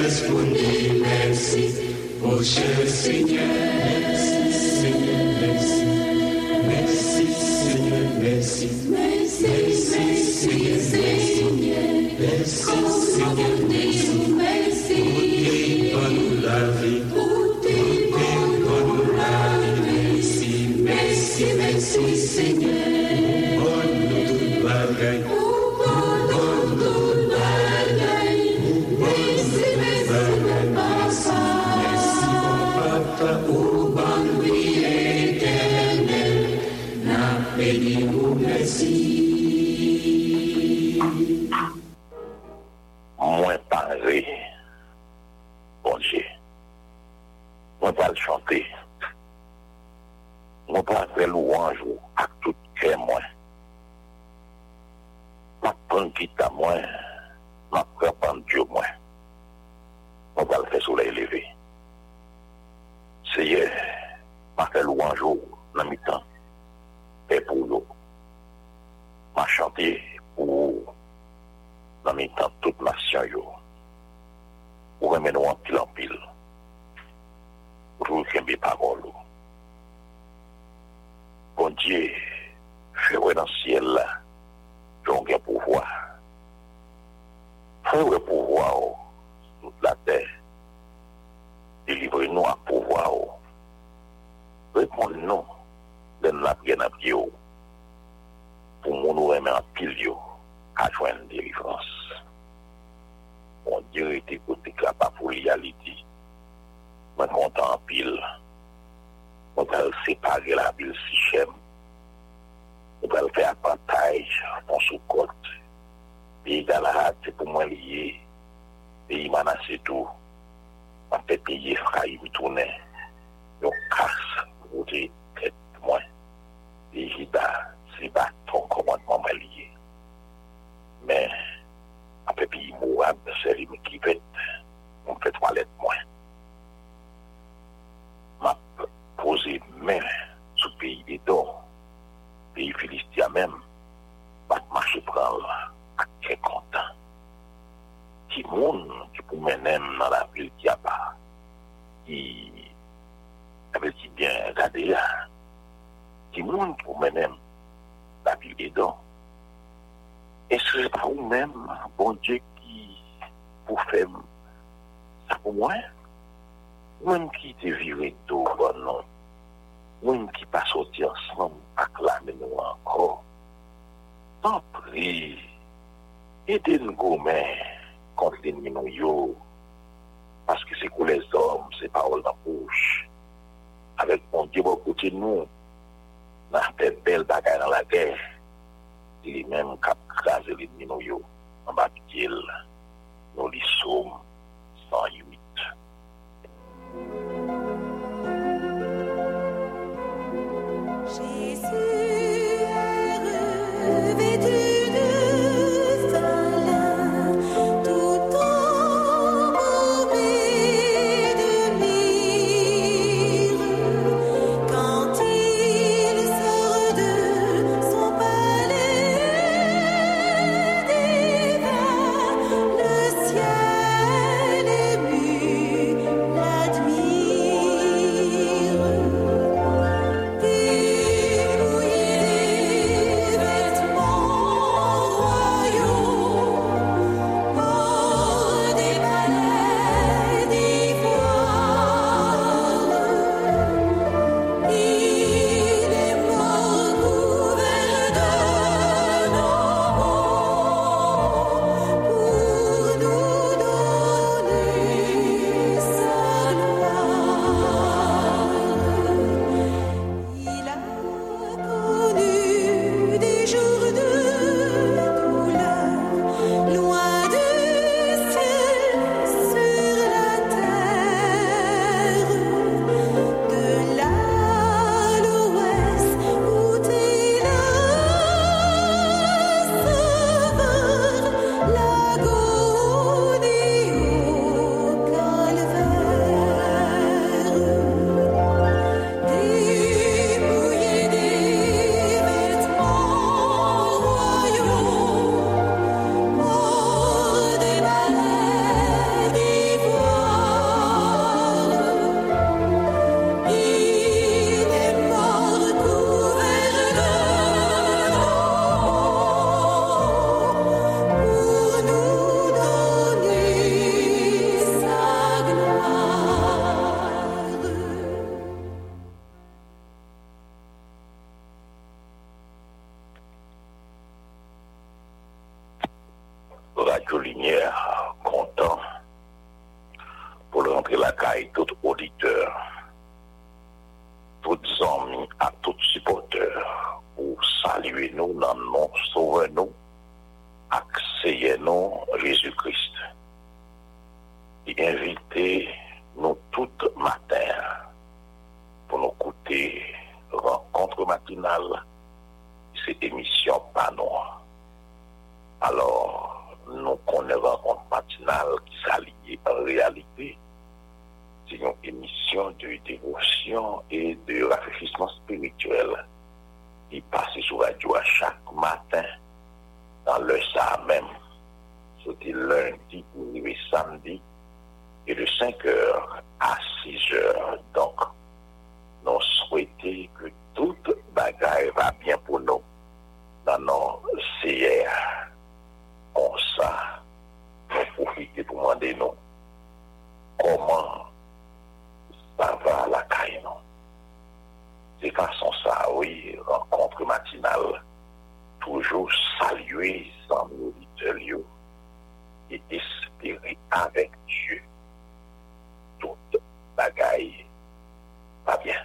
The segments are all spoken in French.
răspunde mersi, O Seigneur. mwen kontan pil, mwen pral separe la pil si chem, mwen pral fè apantaj, mwen sou kote, peyi galahat se pou mwen liye, peyi manase tou, mwen pe peyi fray witoune, yon kars wote tet mwen, peyi jida se baton komandman mwen liye. Men, apè pi mou ap seri mou ki vet, moun fet walet mwen. pose men sou peyi Edor, peyi Filistia men, bat mache pral ak kè kontan. Ki moun ki pou menem nan la vil ki apa, ki apel ki gen gade ya, ki moun pou menem la vil Edor, esre pa ou men bon dje ki pou fem sa pou mwen, Mwen ki te vire do ban nan moun ki pa soti ansan ak la menou ankor. Tan pri, eten gomen konti den menou yo, paske se kou les om, se paol nan pouche, avek moun di bo kouti nou, nan ten bel bagay nan la der, di li men kap kaze den menou yo, nan bak dil, nou li soum, san yumit. ti. Nous dans le nom sauveur nous, accéder nous Jésus-Christ. Et inviter nous tout matin pour nous écouter rencontre matinale, cette émission pas noire. Alors, nous connaissons rencontre matinale qui s'allie en réalité. C'est une émission de dévotion et de rafraîchissement spirituel li pase sou radyo a chak matin dan le sa mèm. Soti lundi pou niwe samdi e de 5 or a 6 or. Donk, nou souwete ke tout bagay va bien pou nou nan nou seyer. On sa nou profite pou mande nou koman C'est façon ça, oui, rencontre matinale, toujours saluer sans auditeurs et espérer avec Dieu toute bagaille va bien.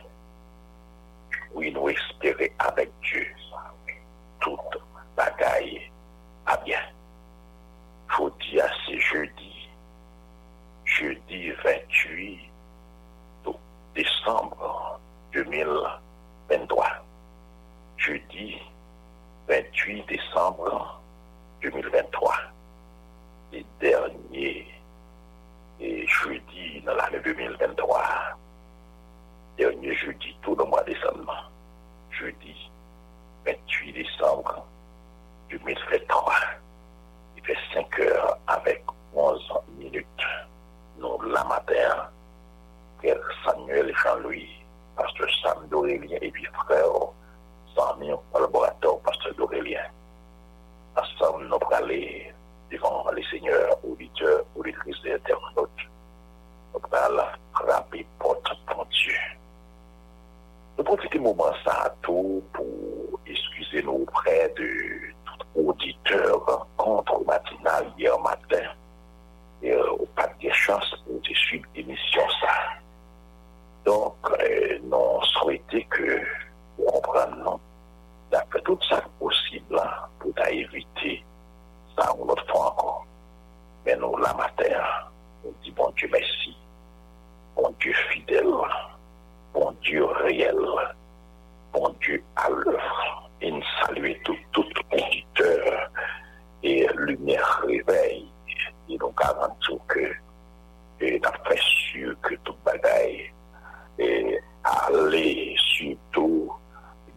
Oui, nous espérer avec Dieu toute bagaille va bien. Faut dire c'est jeudi, jeudi 28 décembre 2023. Jeudi 28 décembre 2023. Les derniers et jeudi dans l'année 2023. Dernier jeudi, tout le mois de décembre. Jeudi 28 décembre 2023. Il fait 5 heures avec 11 minutes. Nous, la matin, Samuel Jean-Louis, pasteur Sam d'Aurélien et puis frère Samy, collaborateur pasteur d'Aurélien. Ensemble, nous aller devant les seigneurs, auditeurs, auditrices et internautes. Nous allons frapper porte pour Dieu. Nous profitons moment ça tout pour excuser nous auprès de tout auditeur rencontre matinale hier matin. Et euh, pas de chance pour suivre l'émission ça. Donc, euh, nous souhaitons que vous non, fait tout ça possible hein, pour éviter ça une autre fois encore. Mais nous, la matin, nous disons bon Dieu merci, bon Dieu fidèle, bon Dieu réel, bon Dieu à l'œuvre. Et nous saluons tout, tout auditeur et lumière réveil. Et nous garantissons que et fait sûr que tout bagaille E ale sutou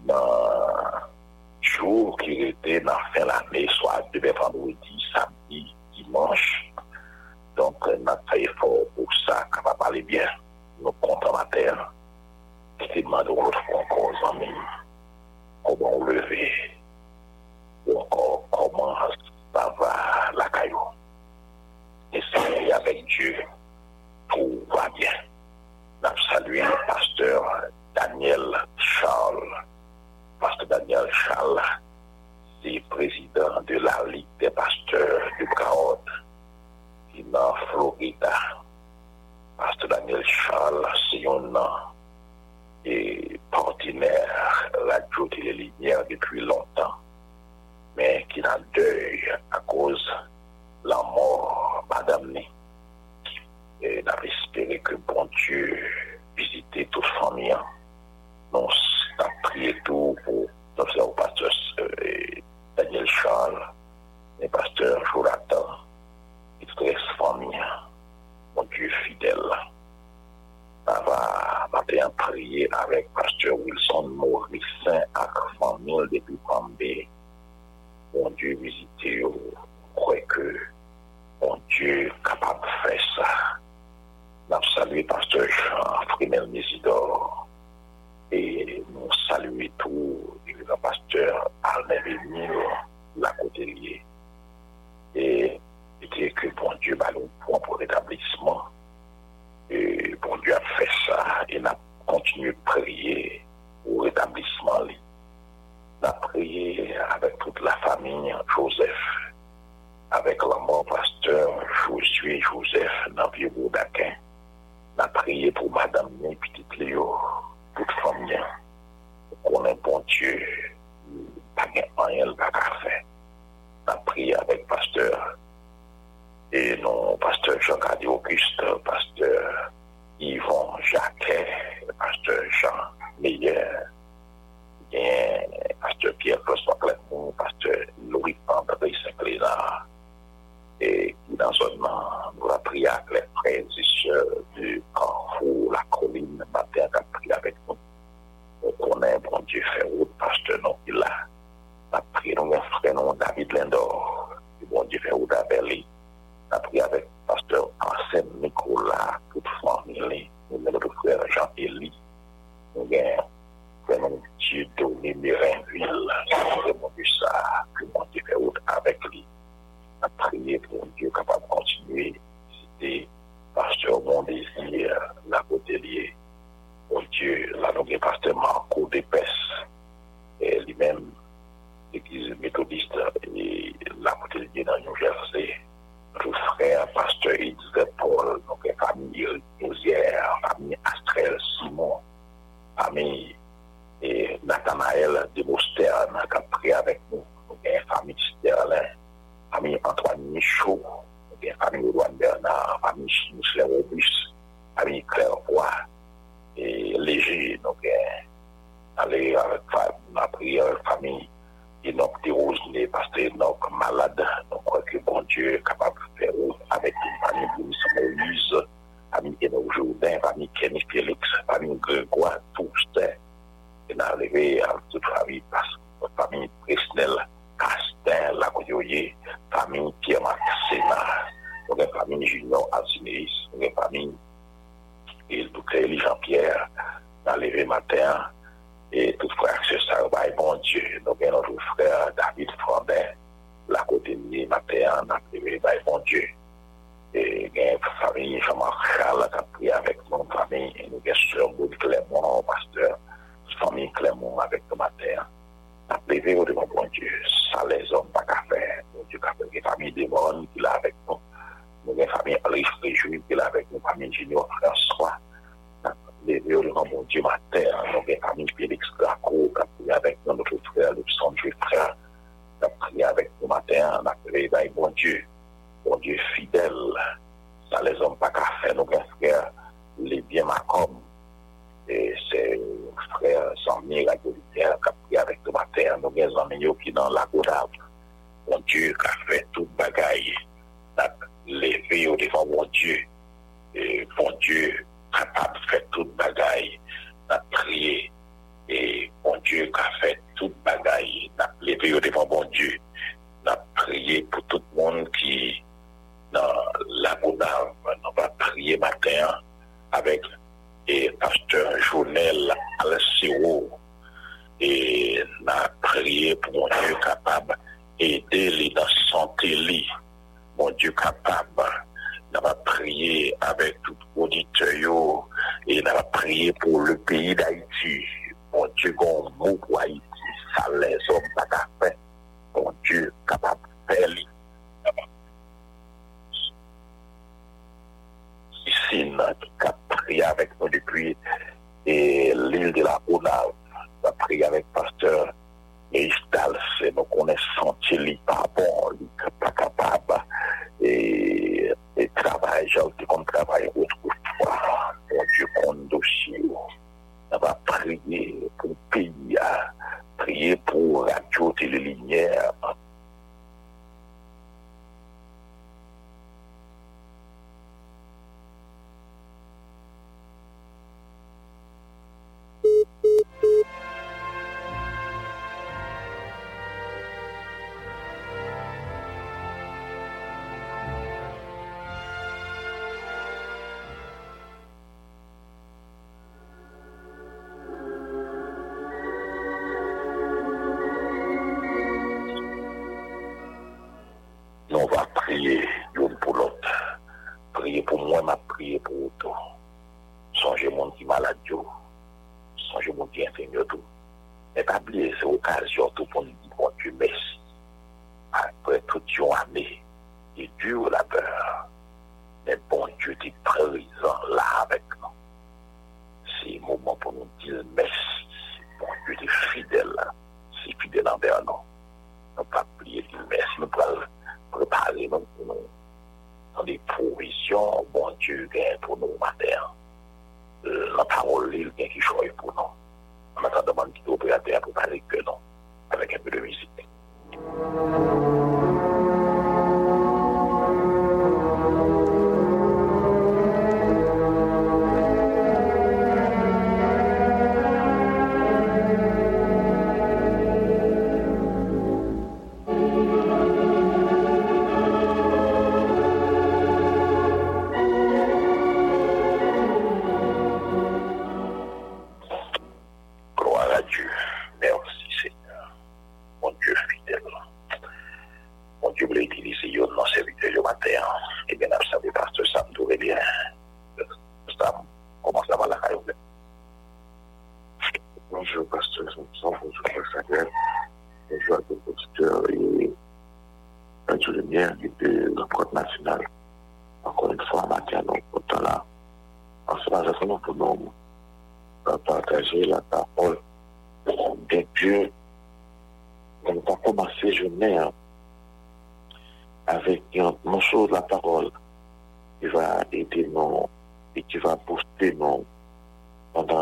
nan chou ki rete nan fin l'anè, swa devè vendredi, samdi, dimanche. Donk nan fè fòr pou sa kapa pale byen nou kontan mater ki te mande ou lòt fò ankon zanmim koman ou leve ou ankon koman sa va la kayo. Eseye avèk Diyo pou va byen. nap salue pasteur Daniel Charles. Pasteur Daniel Charles, si prezident de la Ligue des Pasteurs du Kaot, ki nan Florida. Pasteur Daniel Charles, si yon nan, e partiner radio télé-linière depi lontan, men ki nan deuil a kouz Visiter toute famille. Nous avons prié tout pour notre pasteur euh, Daniel Charles, le pasteur Jonathan, et toute la famille. Mon Dieu fidèle. Ça va matin prier avec pasteur Wilson Maurice à famille depuis Pambé. Mon Dieu visiter, je crois que mon Dieu capable de faire ça. Nap salue pasteur Jean, Frimel Mesidor, e nou salue tou yon pasteur Arne Vénil, la Coutelier, e diye ke bon Dieu balon pou an pou retablisman, e bon Dieu ap fè sa, e nap kontinu priye ou retablisman li. Nap priye avèk tout la famine Joseph, avèk la mort pasteur Josué Joseph nan vieux Boudakin, On a prié pour Madame Né, petite Léo, toute famille. On est bon Dieu, pas rien pas faire. On a prié avec pasteur et non pasteur Jean-Gadi Auguste, pasteur Yvon Jacquet, pasteur Jean Meyer, bien pasteur Pierre-François Clermont, pasteur Louis-André Saint-Clénard, et dans dans moment, nous a pris avec les frères et sœurs du Carrefour, la colline, matin, a pris avec nous. On connaît, bon Dieu, fait route, parce que non, il a, a pris, nous, mon frère, non, David Lindor, bon Dieu, fait route. On a pris avec pasteur Anselme Nicolas, toute famille, nous, notre frère Jean-Élie, pour Dieu capable de continuer. C'était pasteur Mondésir, euh, la Côtelier. Mon Dieu, là, nous pasteur Marco Dépès.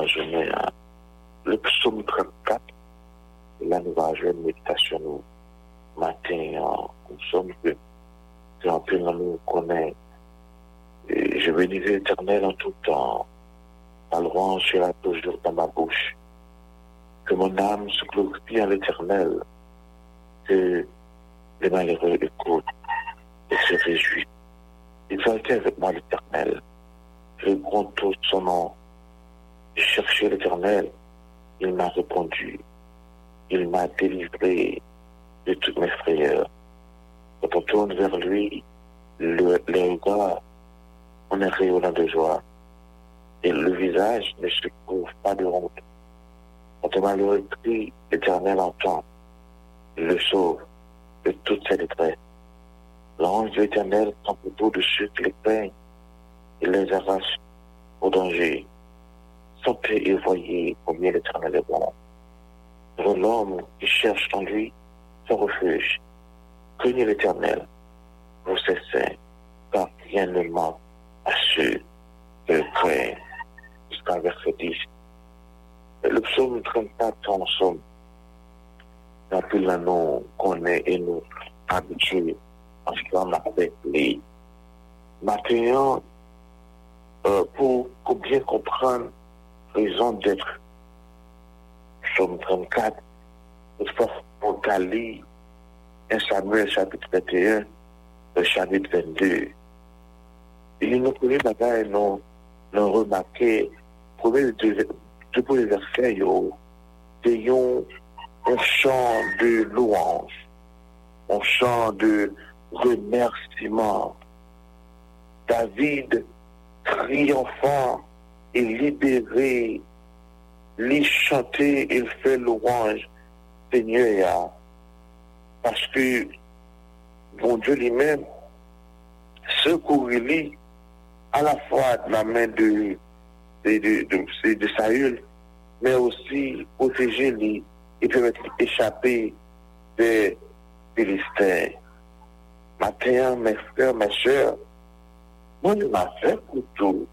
Journée. Le psaume 34, là nous va jouer une méditation nous, matin, nous sommes que que en nous connaît. Je bénirai l'éternel en tout temps. Ta louange sera toujours dans ma bouche. Que mon âme se glorifie à l'éternel. Que les malheureux écoutent et se réjouissent. Être avec moi l'éternel. Compte tout son nom. J'ai cherché l'éternel. Il m'a répondu. Il m'a délivré de toutes mes frayeurs. Quand on tourne vers lui, le, les on est rayonnant de joie. Et le visage ne se couvre pas de honte. Quand un malheureux crie, l'éternel entend. Il le sauve de toutes ses détresses. L'ange de l'éternel prend plutôt de ceux qui les peignent et les arrache au danger. Sentez et voyez combien l'éternel est bon. Pour l'homme qui cherche en lui son refuge. Craignez l'éternel, vous saints, car rien ne manque à ceux qui le craignent. Jusqu'à verset 10. Le psaume 34, en somme, dans tout l'anneau qu'on est et nous habitués ensemble avec les maintenant euh, pour, pour bien comprendre raison d'être. Psaume 34 toutefois pour lire 1 Samuel chapitre 21 le chapitre 22 et nous premiers bagages nous nous remarqué. Premier deux, deux premiers versets yo ayons un chant de louange un chant de remerciement. David, triomphant libéré, lui chanter, il fait louange, Seigneur, parce que bon Dieu lui-même secourt lui à la fois de la main de, de, de, de, de Saül, mais aussi protéger lui et permettre d'échapper des Philistins. Matin, mes frères, mes soeurs, moi, je m'a fait pour tout.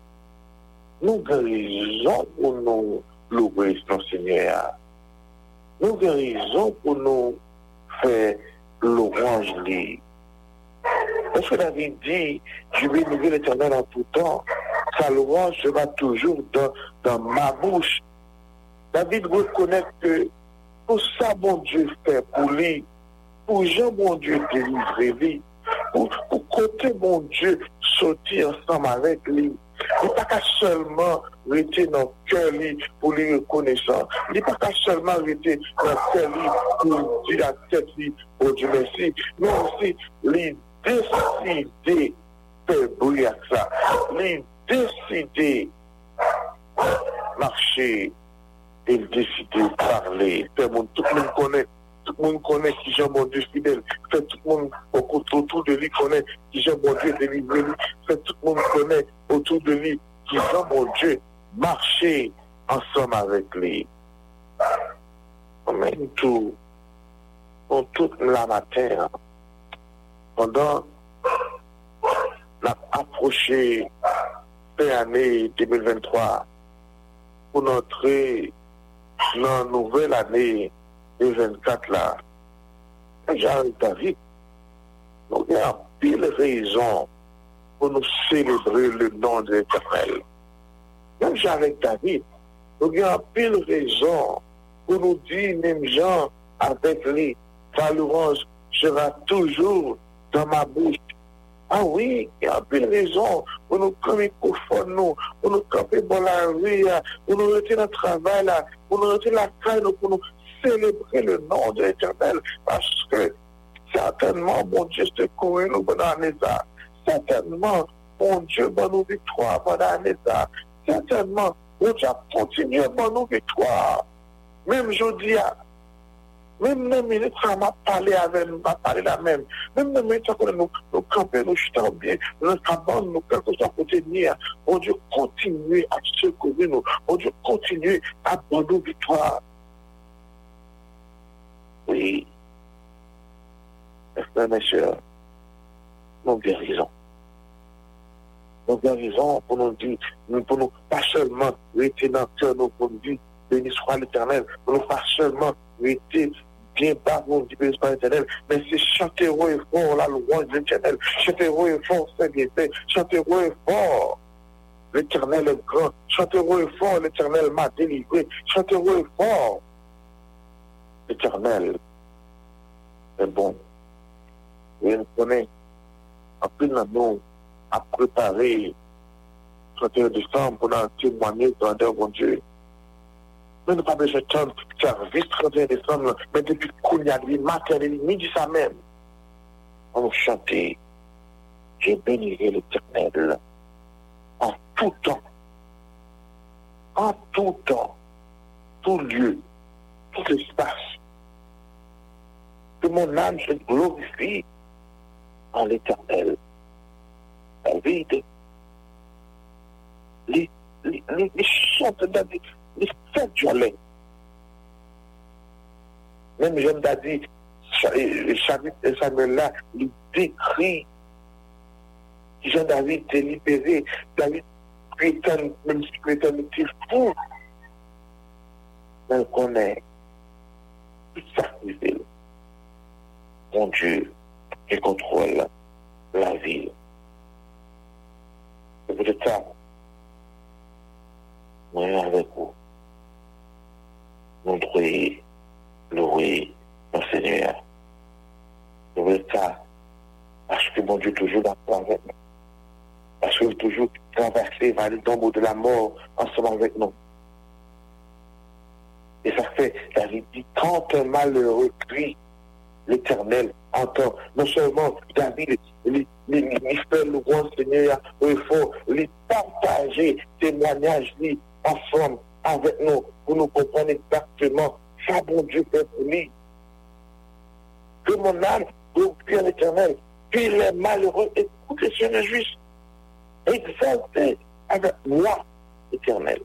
Nous guérissons pour nous louer son Seigneur. Nous guérissons pour nous faire l'orange lit. Parce que David dit, je vais louer l'éternel en tout temps. Sa louange sera toujours dans, dans ma bouche. David reconnaît que pour ça, mon Dieu fait pour lui, pour Jean, mon Dieu, délivrer lui, pour, pour côté, mon Dieu, sortir ensemble avec lui. Li pa ka selman rete nan kèr li pou li rekonesan. Li pa ka selman rete nan kèr li pou di la tèt li pou di mèsi. Men osi li deside pe bouy ak sa. Li deside marchè. El deside parle. Pe moun tout moun konen. Tout le monde connaît qui Jean mon Dieu fidèle. Fait tout le monde autour de lui connaît qui Jean mon Dieu délivré. Fait tout le monde connaît autour de lui qui Jean mon Dieu marcher ensemble avec lui. Mène tout, on toute la matin, pendant la approché cette année 2023 pour entrer dans la nouvelle année e 24 la, jare ta vit. Nou gen apil rezon pou nou celebre le nan de l'Eternel. Mèm jare ta vit, nou gen apil rezon pou nou di mèm jan apèk li, ta lourange sera toujou dan ma bouche. Ah oui, y apil rezon pou nou kame koufon nou, pou nou kame bolan ria, pou nou rete nan travay la, pou nou rete la kay nou, pou nou célébrer le nom de l'Éternel parce que certainement bon Dieu se courait nous bon anéza certainement bon Dieu bon nous victoire bon anéza certainement bon Dieu continue bon nous victoire même jodi a Mèm nan ministran ma pale avèm, ma pale la mèm. Mèm nan ministran konen nou kampe, nou chitan bie, nou kaban, nou kelko sa kote nye. Bon Dieu, kontinue a se konen nou. Bon Dieu, kontinue a bon nou victoire. Oui. Mes frères, mes sœurs, nous guérissons. Nous guérissons pour nous dire, pour nous pas seulement rester dans nous dire, béni soit l'éternel, pour nous pas seulement rester bien bas, nous dire, béni soit l'éternel, mais c'est chanter haut et fort la louange de l'éternel, chanter haut et fort ses bienfaits, chanter haut et fort l'éternel est grand, chanter haut et fort l'éternel m'a délivré, chanter haut et fort l'éternel est bon. Et nous connaissons, en plus de nous, à préparer 31 décembre pour nous témoigner de grandeur, mon Dieu. Mais nous pas besoin de temps pour service 31 décembre, mais depuis qu'on y a lui, matin et midi, ça même. On chanter, j'ai bénirai l'éternel en tout temps, en tout temps, tout lieu, tout espace. Que mon âme se glorifie en l'éternel. David, les, les, les, les chants de David, les fêtes lait. Même Jean David, Samuel là, il décrit que Jean David est libéré, David prétend, même si prétend était fou, mais on connaît tout fait. Mon Dieu, qui contrôle la ville. C'est peut-être. Moi, avec vous. Nous devons louer le Seigneur. C'est peut-être. Parce que mon Dieu toujours d'accord avec nous. Parce qu'il toujours traversé vers le tombeau de la mort ensemble avec nous. Et ça fait, David dit, quand un malheureux crie, l'éternel entend. Non seulement David, il fait le grand Seigneur, il faut les partager, témoignages lui, ensemble avec nous, pour nous comprendre exactement ça, bon Dieu fait pour lui. Que mon âme glorifie l'éternel, puis les malheureux, écoutez, Seigneur juste, exalté avec moi, éternel.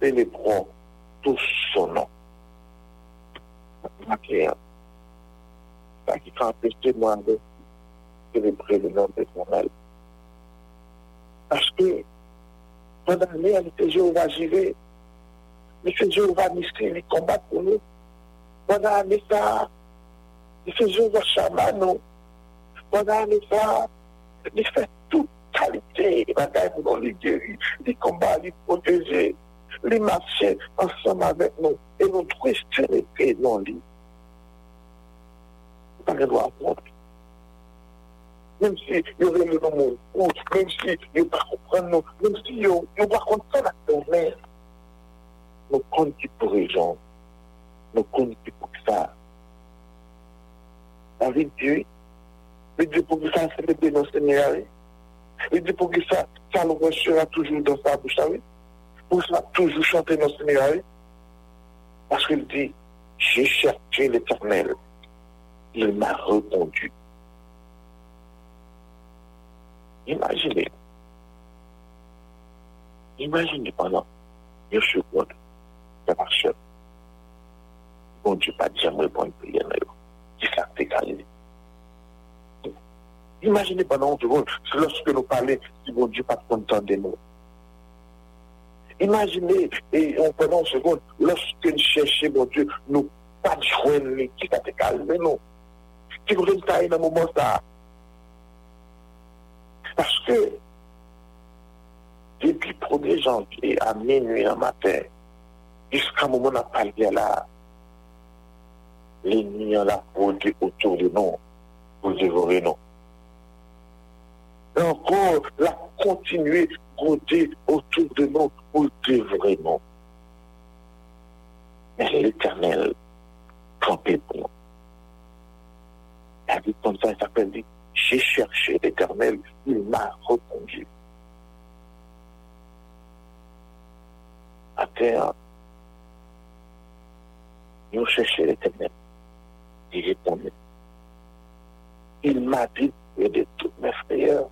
Célébrons tous son nom. Okay ça qui t'a empêché moi de célébrer le nom de Montréal. Parce que pendant l'année, elle était Jéhovah Jiré. Monsieur Jéhovah Nisri, il combat pour nous. Pendant l'année, ça, Monsieur Jéhovah Chamano. Pendant l'année, ça, il fait toute qualité. Bataille pour nous, il guérit, il combat, il protège, il marche ensemble avec nous. Et nous, nous, nous, nous, nous, pa gen do a kont. Mèm si yo vèmè nan moun kout, mèm si yo pa kompren nou, mèm si yo pa konten ak ton mè. Nou kon ki pou rejon, nou kon ki pou ksa. La vin diwi, li di pou ki sa se mè de nan se mè yare, li di pou ki sa, sa nou mè chera toujou dan sa boucha wè, pou sa toujou chante nan se mè yare, paske li di, jè chèrche l'éternel. Il m'a répondu. Imaginez. Imaginez pendant une seconde de marche. Bon Dieu, pas déjà me répondre prière. Qui ça fait arrivé? Imaginez pendant une seconde, lorsque nous parlons, si bon Dieu pas content de nous. Imaginez, et on pendant une seconde, lorsque nous cherchons, mon Dieu, nous pas joindre, qui ça fait calmer nous? Vous ça dans le moment. Parce que depuis 1er janvier à minuit en matin, jusqu'à un moment où a là, l'ennemi a rôdé autour de nous pour dévorer nous. Et encore, la continuer rôder autour de nous pour dévorer nous. Mais l'éternel, nous. La vie comme ça, il s'appelle j'ai cherché l'éternel, il m'a répondu. À terre, Nous cherchons l'éternel. Il répondait. Il m'a dit de tous mes frères.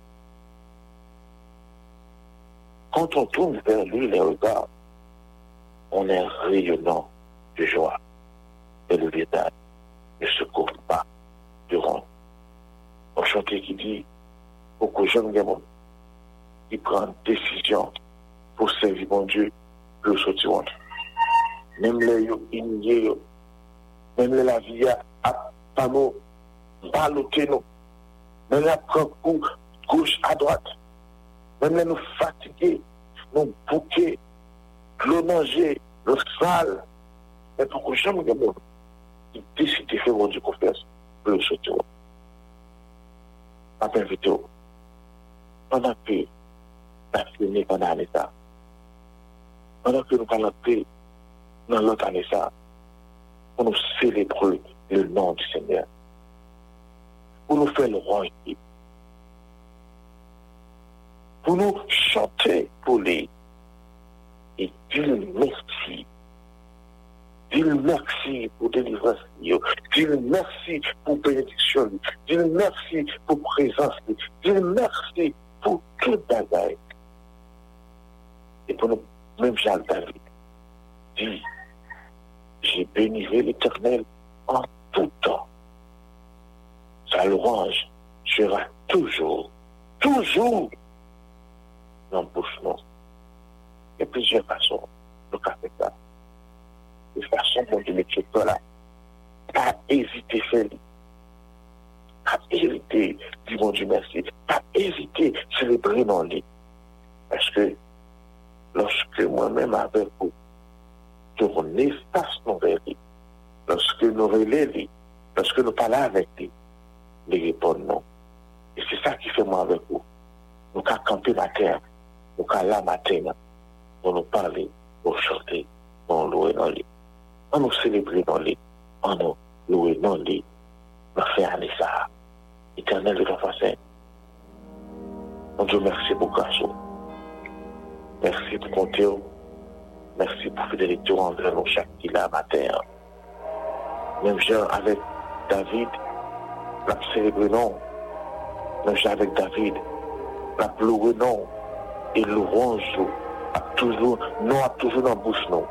Quand on tourne vers lui les regards, on est rayonnant de joie. Et le visage ne se couvre pas Duron. On chante ki di, pou kou jen gen moun, ki pran desisyon pou sevi bon Diyo, pou soti woun. Nem le yo inye yo, nem le la viya ap pano, balote nou, nem le ap pran kou, kouj a doat, nem le nou fatike, nou bouke, nou manje, nou sal, men pou kou jen gen moun, ki desite fe bon Diyo kou fes. pou nou sote ou. Ape invite ou. Panan ke taksini panan ane sa. Panan ke nou panan pe nan lot ane sa. Pou nou celebrou le nan di Seigneur. Pou nou fè l'oranj li. Pou nou chante pou li. Et Dieu merci. Dire merci pour délivrance, dire merci pour bénédiction, dire merci pour présence, dire merci pour tout bagaille. Et pour nous, même Jacques David, dit, j'ai bénirai l'éternel en tout temps. Sa louange sera toujours, toujours dans. Il y a plusieurs façons de faire ça. de fason moun de mette to la. Pa evite fèl. Pa evite di moun di mersi. Pa evite celebre nan li. Paske, loske mwen mèm avèk ou, tourne fas nou vè li. Loske nou relè li. Loske nou pala avèk li. Li repon nou. E se sa ki fè mwen avèk ou. Nou ka kampi mater. Nou ka la mater nan. Nou nou pale. Nou chante. Nou loue nan li. Lui. On nous célébrer dans lui, on nous louer dans lui, on faire aller ça. Éternel de la façon. Mon Dieu, merci pour grâce. Merci pour compter. Merci pour fidélité envers nous chaque là matin. Même genre avec David, la célébrer non. Même genre avec David, la pleurer non. Et louange a toujours, non a toujours dans la bouche non.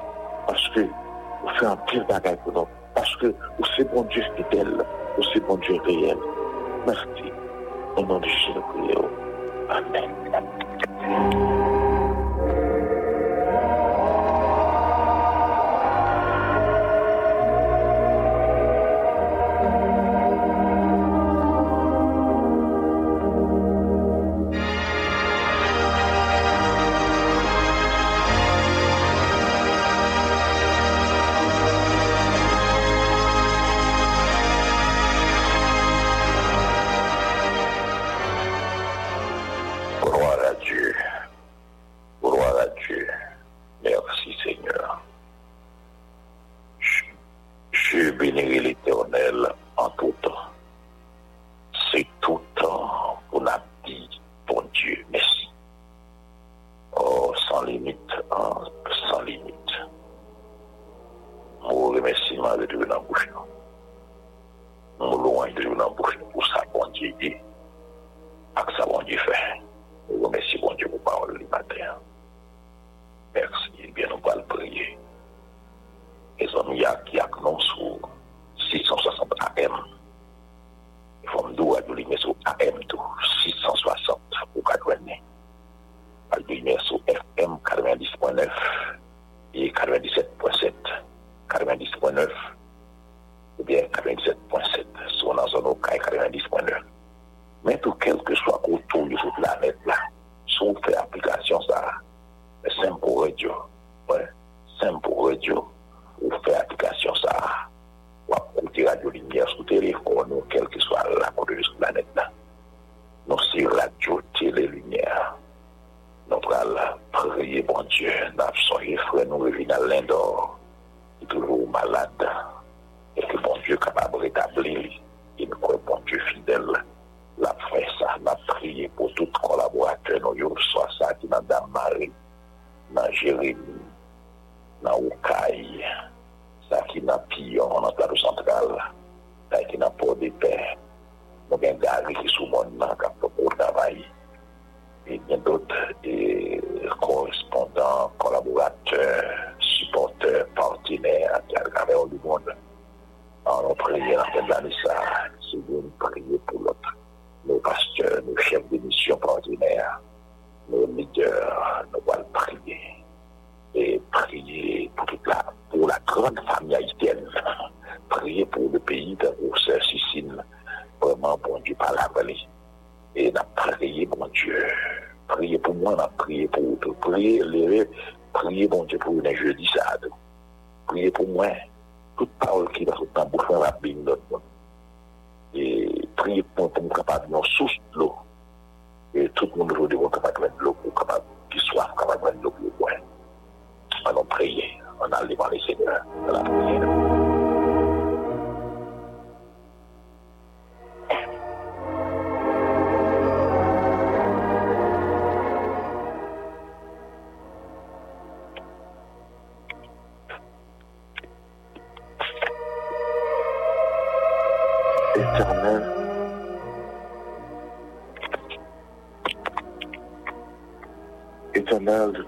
Vous faites un pire bagage pour nous. Parce que c'est bon Dieu fidèle, vous c'est bon Dieu réel. Merci. Au nom de Jésus, nous prions. Amen. manjri ou nan bouch pou sa bon diye di ak sa bon diye fe. E ou remesi bon diye pou parol li maten. Mersi, bien nou pal priye. E zon nou yak yak nou sou 660 AM. E fom do adou li mesou AM tou 660 pou katwenne. Adou li mesou FM 90.9 et 97.7 90.9 ou bien 97.7 la zone au 90.9. Mais tout quel que soit autour de cette planète-là, si on fait application ça, c'est pour radio. Ouais, simple pour radio. On fait application ça. On va écouter Radio Lumière sur téléphone ou quel que soit la côté de cette planète-là. Nous, c'est Radio Télé Lumière. Nous allons prier, bon Dieu, nous avons frère, nous revenons à l'Indor, qui est toujours malade, et que bon Dieu capable de il kompon ki fidel la fwe sa, la priye pou tout kolaboratè nou yo, swa sa ki nan Damari, nan Jeremie, nan Oukai, sa ki nan Piyon, nan Plano Sentral, sa ki nan Port de Paix, nou gen gari ki sou moun nan kapto kou davay, e gen dot e korespondant, kolaboratè, supportè, partinè, akè akè akè ou di moun, année ça, c'est de prier pour l'autre. Nos pasteurs, nos chefs de mission partenaires, nos leaders, nous allons prier. Et prier pour toute la, pour la grande famille haïtienne. Prier pour le pays de Rousseur, Sicile. Vraiment, bon Dieu, par la vallée. Et n'a prié, bon Dieu. Priez pour moi, n'a prié pour tout. Priez, les, priez, bon Dieu, pour une jeudi ça. Priez pour moi. tout parol ki nan sou tabou fè la bin lot nan. E priye pou moun kapab yon sous lo. E tout moun nou de moun kapab men lo pou kapab ki swaf kapab men lo pou yon. An an priye, an an liman le seigneur, an an priye.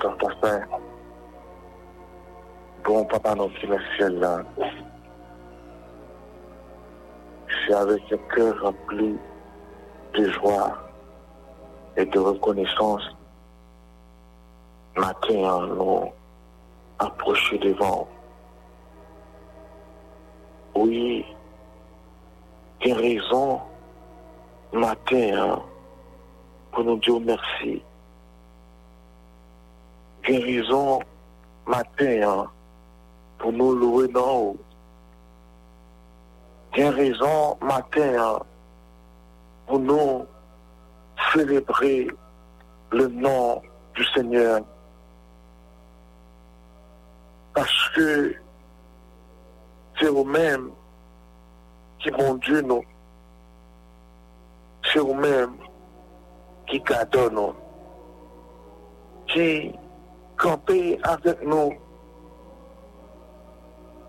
Ton papa. Bon papa le ciel là. C'est avec un cœur rempli de joie et de reconnaissance. Matin, nous approcher devant. Oui, une raison matin hein, pour nous dire merci. Une raison matin hein, pour nous louer dans haut. Une raison matin hein, pour nous célébrer le nom du Seigneur. Parce que c'est vous-même qui mon Dieu nous. C'est vous-même qui gardons nous. Qui kampe avèk nou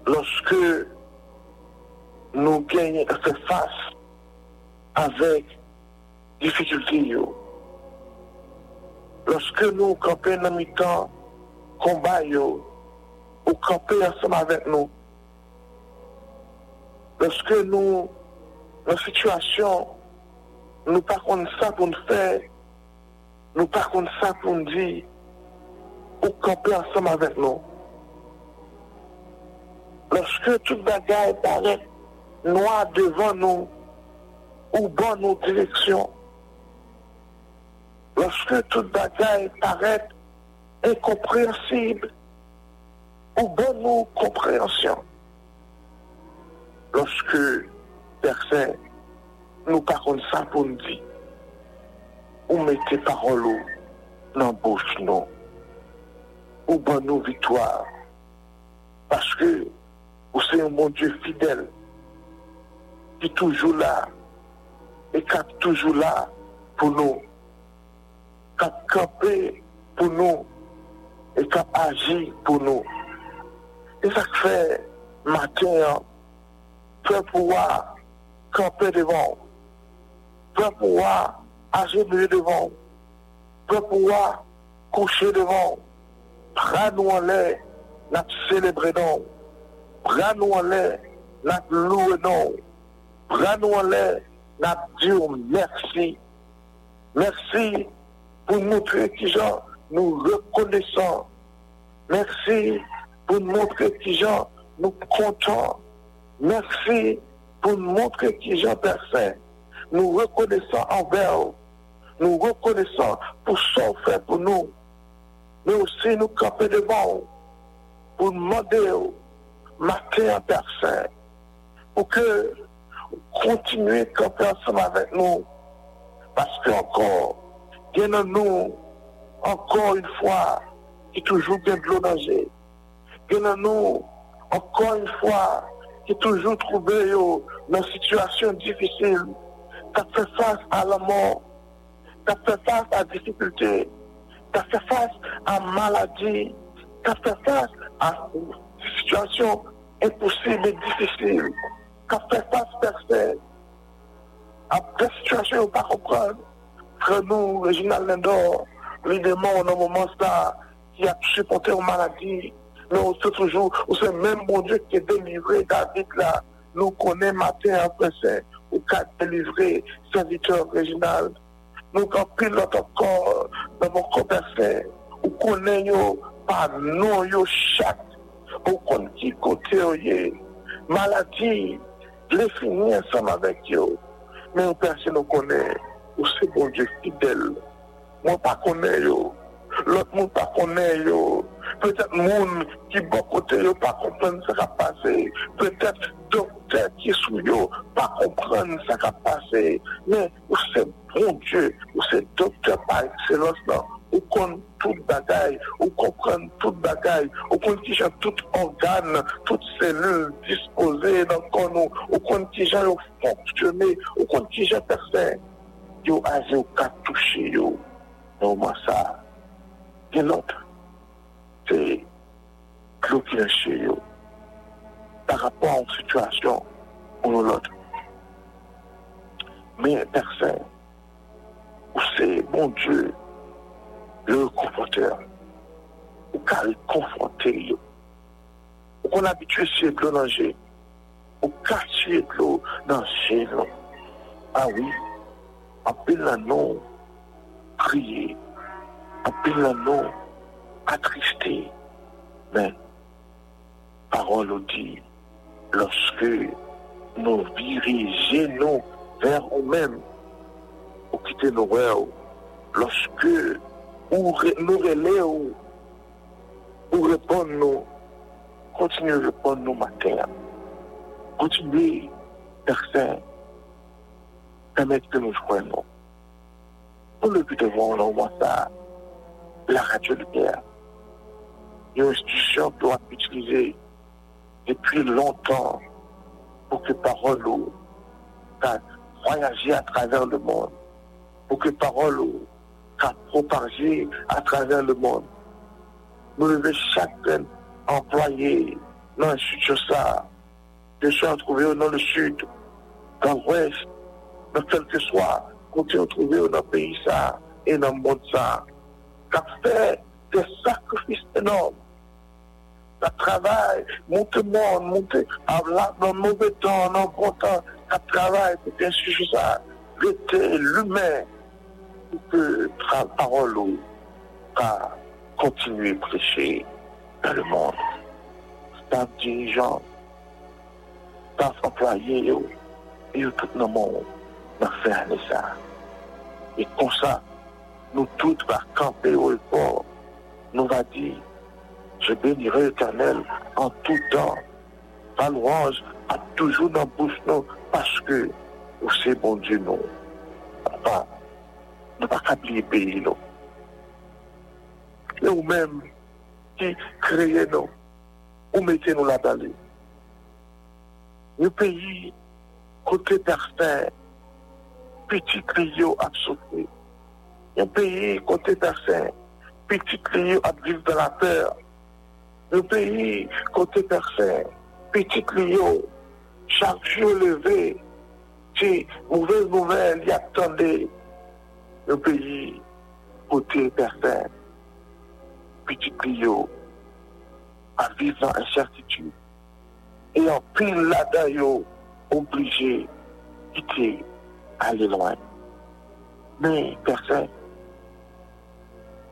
loske nou genye fè fass avèk difikulti yo. Loske nou kampe nan mi tan kombay yo ou kampe ansam avèk nou. Loske nou nan situasyon nou pa kon sa pou nou fè nou pa kon sa pou nou di ou kampe ansam avèk nou. Lorske tout bagay parek noa devan nou ou ban nou direksyon. Lorske tout bagay parek inkomprensib ou ban nou komprensyon. Lorske perse nou paron sa pou nou di ou mette parolo nan bouch nou. ou ban nou vitwar. Paske ou se yon moun Diyo fidel ki toujou la e kap toujou la pou nou. Kap kapè pou nou e kap aji pou nou. E sak fè maten pou pouwa kapè devan. Pou pouwa aji devan. Pou pouwa kouche devan. Pran nou an lè, nap celebre nou. Pran nou an lè, nap loue nou. Pran nou an lè, nap diou mersi. Mersi pou moutre ki jan nou rekonesan. Mersi pou moutre ki jan nou kontan. Mersi pou moutre ki jan persen. Nou rekonesan anver. Nou rekonesan pou son fè pou nou. Mais aussi nous camper devant. Pour demander matin en personne. Pour que continuez à camper ensemble avec nous. Parce qu'encore, il y a nous, encore une fois, qui toujours bien de l'eau danger. Il y a nous, encore une fois, qui toujours trouvé dans une situation difficile, qui fait face à la mort, qui fait face à la difficulté, qui a fait face à la maladie, qui a fait face à situation imposible et difficile, qu'a fait face personne, à des situations pas comprendre. Frère nous, Réginald Lindor, évidemment, dans moment ça, qui a supporté une maladie, mais on sait toujours, ou c'est même mon Dieu qui est délivré David là, nous connaît matin après ça, ou qu'a délivré serviteur Réginald. nou kapil lot akor nan mou komese, ou konen yo panon yo chak, ou kon ki kote yo ye, malati, le fini ansam avek yo, men ou perse nou konen, ou se bon je fidel, mwen pa konen yo, lot moun pa konen yo, petèt moun ki bon kote yo pa kompren sa ka pase, petèt dokter ki sou yo pa kompren sa ka pase, men ou se bon dieu, ou se dokter pa ekselans nan, ou kon tout bagay, ou kompren tout bagay, ou kon ti jan tout organ, tout selul dispose nan kon nou, ou kon ti jan yo fonksyone, ou kon ti jan persen, yo aze yo katouche yo, nou man sa, L'autre, c'est l'eau qui est chez eux par rapport à une situation ou l'autre. Mais personne, c'est mon Dieu, le conforteur, ou car il confronter, ou qu'on habitue sur de l'eau dans le ou cacher de l'eau dans le Ah oui, en plein nom, prier, en nom, attristé. Mais, parole dit, lorsque nous dirigeons vers nous-mêmes, pour quitter nos rêves, lorsque nous relèvons, nous, continuez à répondre nous matin. Continuez, personne, permettre que nous joignons. Pour le but de voir, on voit ça, la radio lumière. Une institution doit utiliser depuis longtemps pour que parole ou voyager à travers le monde, pour que parole ou propager à travers le monde. Nous devons chacun employer dans l'institution ça, que ce soit trouvé dans le sud, dans l'ouest, dans quel que soit, côté trouvé dans le pays ça et dans le monde ça qui a fait des sacrifices énormes. Ça travaille, monte le monde, monte dans mauvais temps, dans bon temps, ça travaille pour bien sûr ça, l'humain pour que la parole à continuer à prêcher dans le monde. Staff dirigeant, staff employé, et tout le monde va faire ça. Et comme ça, nous tous va camper au port, nous va dire, je bénirai l'éternel en tout temps. Ta louange a toujours dans bouche nous, parce que c'est bon Dieu nous. Papa, nous pas qu'à pays nous. Nous-mêmes qui créons nous, ou mettez nous là-dedans. Le pays, côté parfait, petit Rio a sauté. Un pays côté personne, petit Rio a vivre dans la peur. Un pays côté personne, petit Rio, chaque jour levé, c'est mauvaise nouvelle, il attendait. Un pays côté personne, petit Rio, à vivre dans incertitude. Et en pile là-dedans, obligé quitter, aller loin. Mais personne,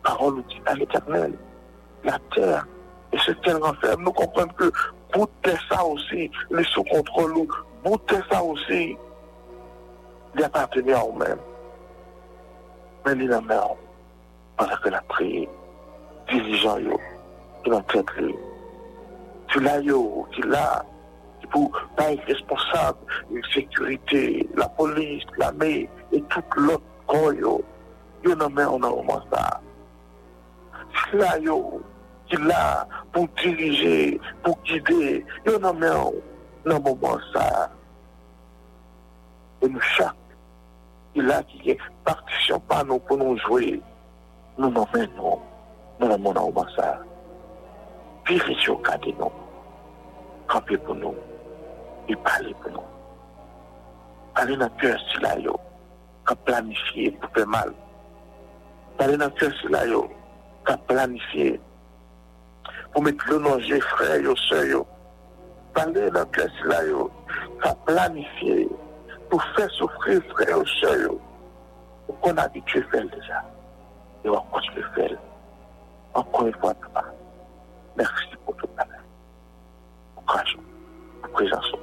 parole nous dit à l'éternel, la terre et ce qu'elle renferme, nous comprenons que de ça aussi, les sous contrôle, de ça aussi, il appartenait à nous-mêmes. Mais il a mère, pendant que la prière, dirigeant, yo, qui l'a traité, tu l'as, yo, qui l'a, pour pas être responsable de sécurité, la police, l'armée et tout l'autre corps, nan men on a moment ça. sila yo ki la pou dirije, pou guide, yo nan men ou nan mouman sa. E nou chak, ki la ki gen partisyon pa nou pou nou jwe, nou nan men nou nan mouman nan mouman sa. Vive sou kade nou, kampi pou nou, e pale pou nou. Pale nan kyo sila yo, ka planifiye pou pe mal. Pale nan kyo sila yo, ka planifiye. Pou met lononje frey yo, se yo, pale nan kes la yo, ka planifiye pou fè soufri frey yo, se yo. Ou kon abitye fèl deja. Yo akos le fèl. Ankon yon fwa pa. Mersi pou tout la mè. Ou krajou. Ou prejansou.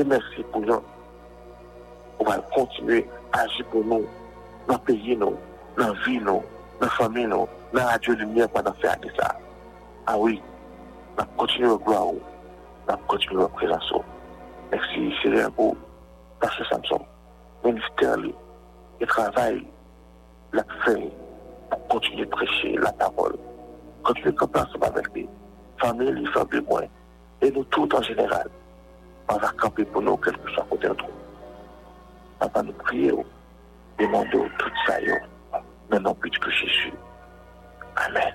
E mersi pou yon. Ou va kontinue aji pou nou. Nan peyi nou. Nan vi nou. Nan fami nou. Dans la radio lumière pendant faire ça. Ah oui, on va continuer à gloire, on va continuer à présence. Merci, Seigneur, pour Pasteur Samson, ministère, le travail, la fait, pour continuer à prêcher la parole à camper ensemble avec les familles, les familles moins, et nous tous en général. On va camper pour nous, quel que soit côté de nous. On va nous prier, demander tout ça, yo, mais non plus que Jésus. Amén.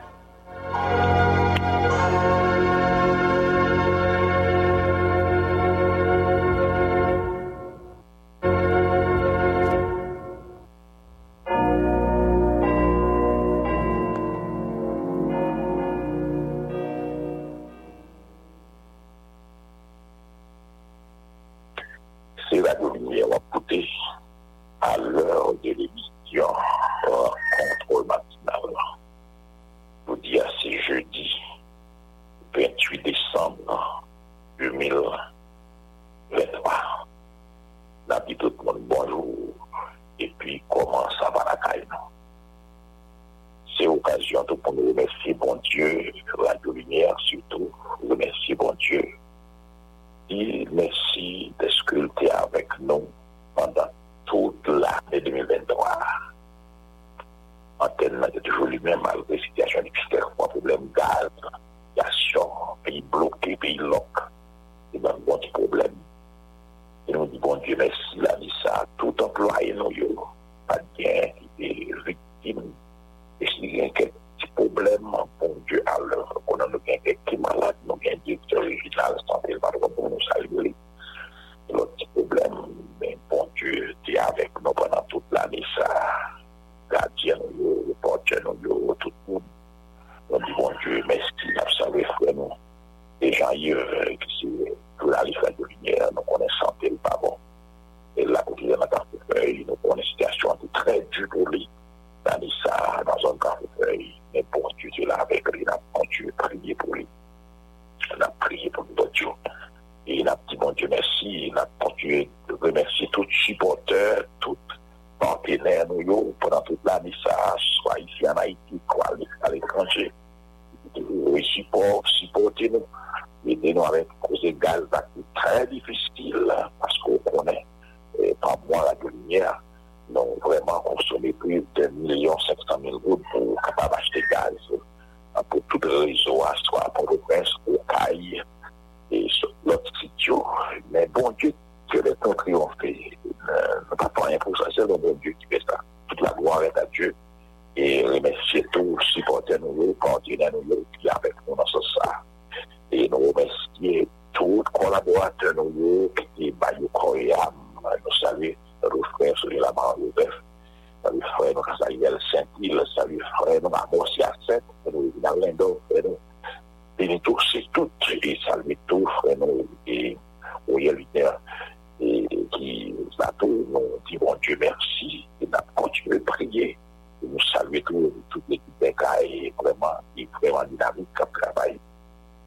Nous dit bon Dieu merci, et nous continuons de prier, et nous saluons tout, toute l'équipe des gars, et vraiment, vraiment dynamique comme travail.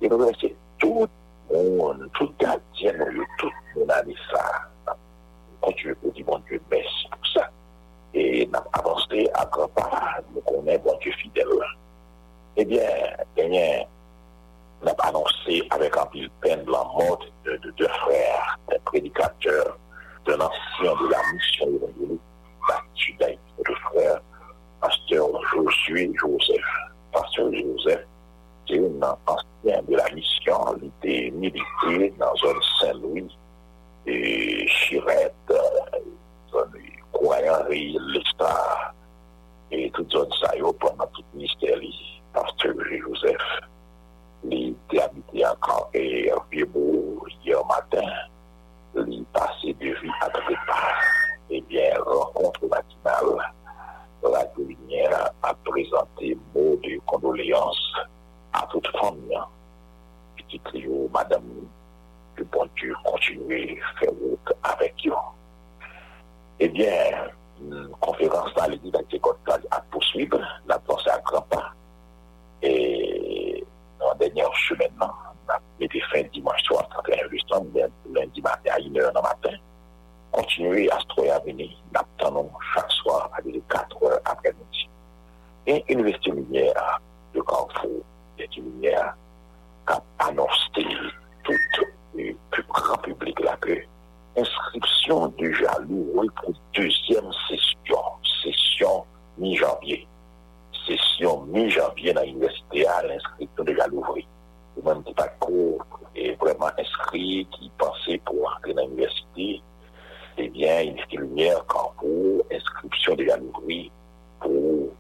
Et nous remercions tout le monde, tout gardien, tout le monde a dit ça, continuer pour dire bon Dieu merci pour ça. Et nous avancé à grands pas, nous connaissons bon Dieu fidèle. Eh bien, eh nous avons annoncé avec un de peine la mort de, de deux frères, des prédicateurs, d'un ancien de la mission évangélique partie d'Haïti, le frère pasteur Josué Joseph. Pasteur Joseph, c'est un ancien de la mission, il était milité dans zone Saint-Louis et Chirette, zone Croyant, L'Estar, et toute zone Sayo pendant tout ministère, pasteur Joseph. Il était habité à Caen et à Vieux-Bourg hier matin. li pase de vi atake par, ebyen, eh renkontre matinal, la Goulinière a prezante mou de kondoléans a tout fami, pitit li yo, madame, ki bon dieu kontinue fè wout avèk yo. Ebyen, eh konferans nan li didakte kontal a pouswib, la panse a krampa, e nan denye chou menman, mis fin dimanche soir, 31 décembre, lundi matin à 1h du matin. Continuer à se trouver à venir, nous chaque soir à 4 heures après-midi. Et Université Lumière de Carrefour, est une lumière qui a annoncé tout le plus grand public là que inscription déjà louée pour deuxième session, session mi-janvier. Session mi-janvier dans l'université à l'inscription déjà l'ouvrir. Parcours est vraiment inscrit, qui pensait pour entrer dans l'université, eh bien, il a lumière quand pour inscription déjà l'ouvrir pour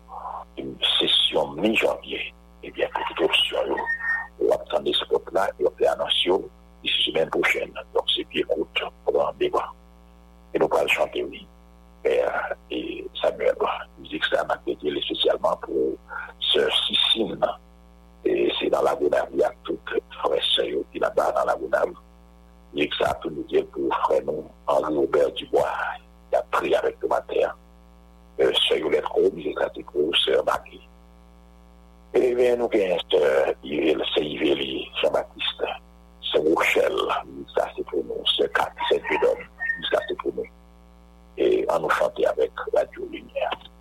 une session mi-janvier. Eh bien, pour toute option, on attend ce spot-là et on fait annoncer d'ici semaine prochaine. Donc, c'est bien écoute pour un débat. Et nous allons chanter, oui. Père et Samuel, musique ça m'a spécialement pour Sœur Sicine. E se nan la Gounam, yon tout fwese yo ki la ba nan la Gounam. Yik sa tout nou diye pou fwè nou an an oubert di mwa. Yon pri avèk nou mater. Se yo let kou, yon kati kou, se yon baki. E ven nou gen se Yveli, Jean-Baptiste, se Rochelle, yon sa se pronon, se Kati, se Dudon, yon sa se pronon. E an nou chante avèk Radio Lumière.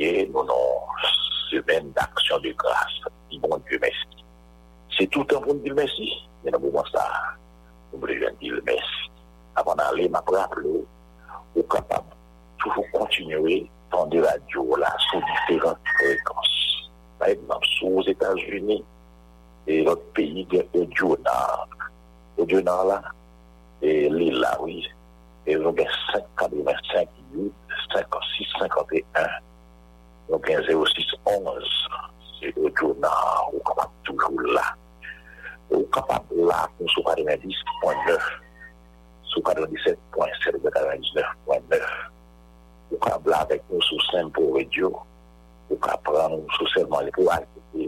janvier, nou nou semen d'aksyon de grase. Di bon Dieu mersi. Se toutan pou n'dil mersi, men nan mouman sa, nou mwen jen dil mersi. Avan ale, ma praple, ou kapab toujou kontinue tan de radio la sou diferent frekans. Par exemple, sou os Etats-Unis, e lot peyi gen Odionar. Odionar la, e li la, oui, e nou gen 5, 45, 56, 51, nou gen 0611 se yo jona ou kapap toujou la ou kapap la pou sou 90.9 sou 97.7 99.9 ou kapap la vek nou sou Sempo Radio. Ou kapap la nou sou selman le pou akite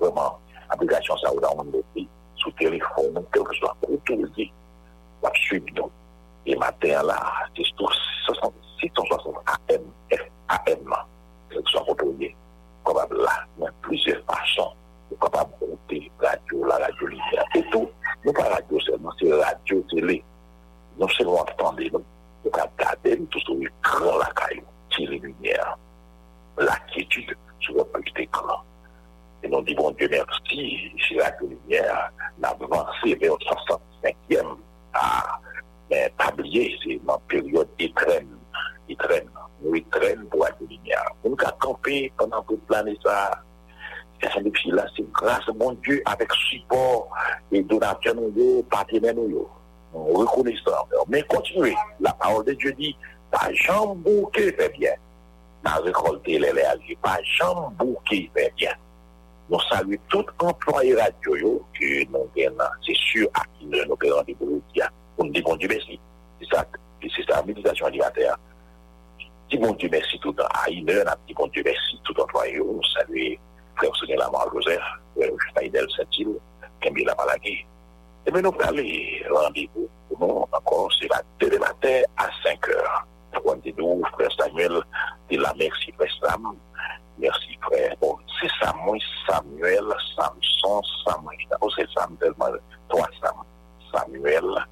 vreman aplikasyon sa ou da moun depi sou telefon moun tel ke sou akoutouzi wap suivi don e maten la se sou 660 AM FM seksyon kontrole, kapab la, nan plizye fason, kapab konte radio, la radio liya, etou, nou pa radio selman, se radio tele, nou se nou ap tande, nou ka gade, nou tou sou ekran la kayo, tire lumiye, la kietude, sou wap akite ekran. E nou di bon dieu mersi, si la radio liye, nan avanse ve yon 65e, a, men, tabliye, se nan peryode etren, etren, wikren pou ati linya. Moun ka kampe penan pou plane sa kase de psi la, se grase moun die avek support e donatyon nou yo, patrinen nou yo. Moun rekoune sa. Men kontinue. La parol de Diyo di, pa jambou ke pe bien. Nan rekolte le le alje, pa jambou ke pe bien. Nou salue tout employe radyo yo ki nou gen nan. Se sur a ki nou gen nan de bouloutia. Moun di bon di bes bon Dieu merci tout an Aïder, nap di bon Dieu merci tout an Troyo, salue Frère Sonia Lamar Joseph, euh, Faidel Satil, Kembe Lamalagi. Ebe eh nou prale randevou, nou akon se va tere mater a 5 heures. Pwande nou, Frère Samuel, di la merci Frère Sam, merci Frère, bon, se Samoy, Samuel, Samson, Samoy, ou se Sam, delman, 3 Sam, Samuel,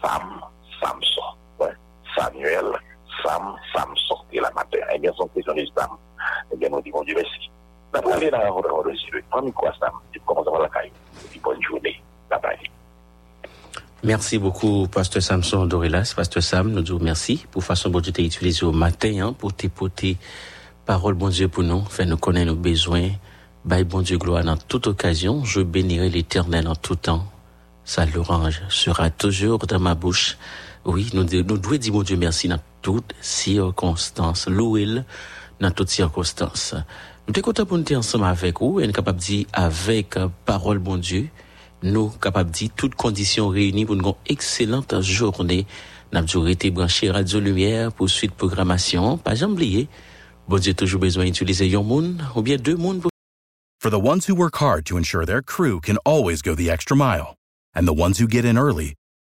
Sam, Samson, Samuel, Sam, Samson, de la matin. Eh bien, son question de Sam. Eh bien, nous disons Dieu merci. Aller dans la route de Dieu, prends quoi, Sam? Tu commences à voir la caille. Et puis, bonne journée. Bye bye. Merci beaucoup, Pasteur Samson Dorelas. Pasteur Sam, nous disons merci pour façon dont tu t'es utilisé au matin hein, pour t'époter parole, bon Dieu, pour nous, faire nous connaître nos besoins. Bye, bon Dieu, gloire dans toute occasion. Je bénirai l'éternel en tout temps. Sa louange sera toujours dans ma bouche. Oui, nous, nous devons dire, bon Dieu, merci dans toutes circonstances. Louer dans toutes circonstances. Nous sommes contents pour nous ensemble avec vous et nous capables de dire avec euh, parole, bon Dieu, nous capables de dire toutes conditions réunies pour une excellente journée. Nous avons été branchés Radio Lumière pour suite programmation. Pas oublier, bon Dieu toujours besoin d'utiliser un monde ou bien deux mondes For the ones who work hard to ensure their crew can always go the extra mile, and the ones who get in early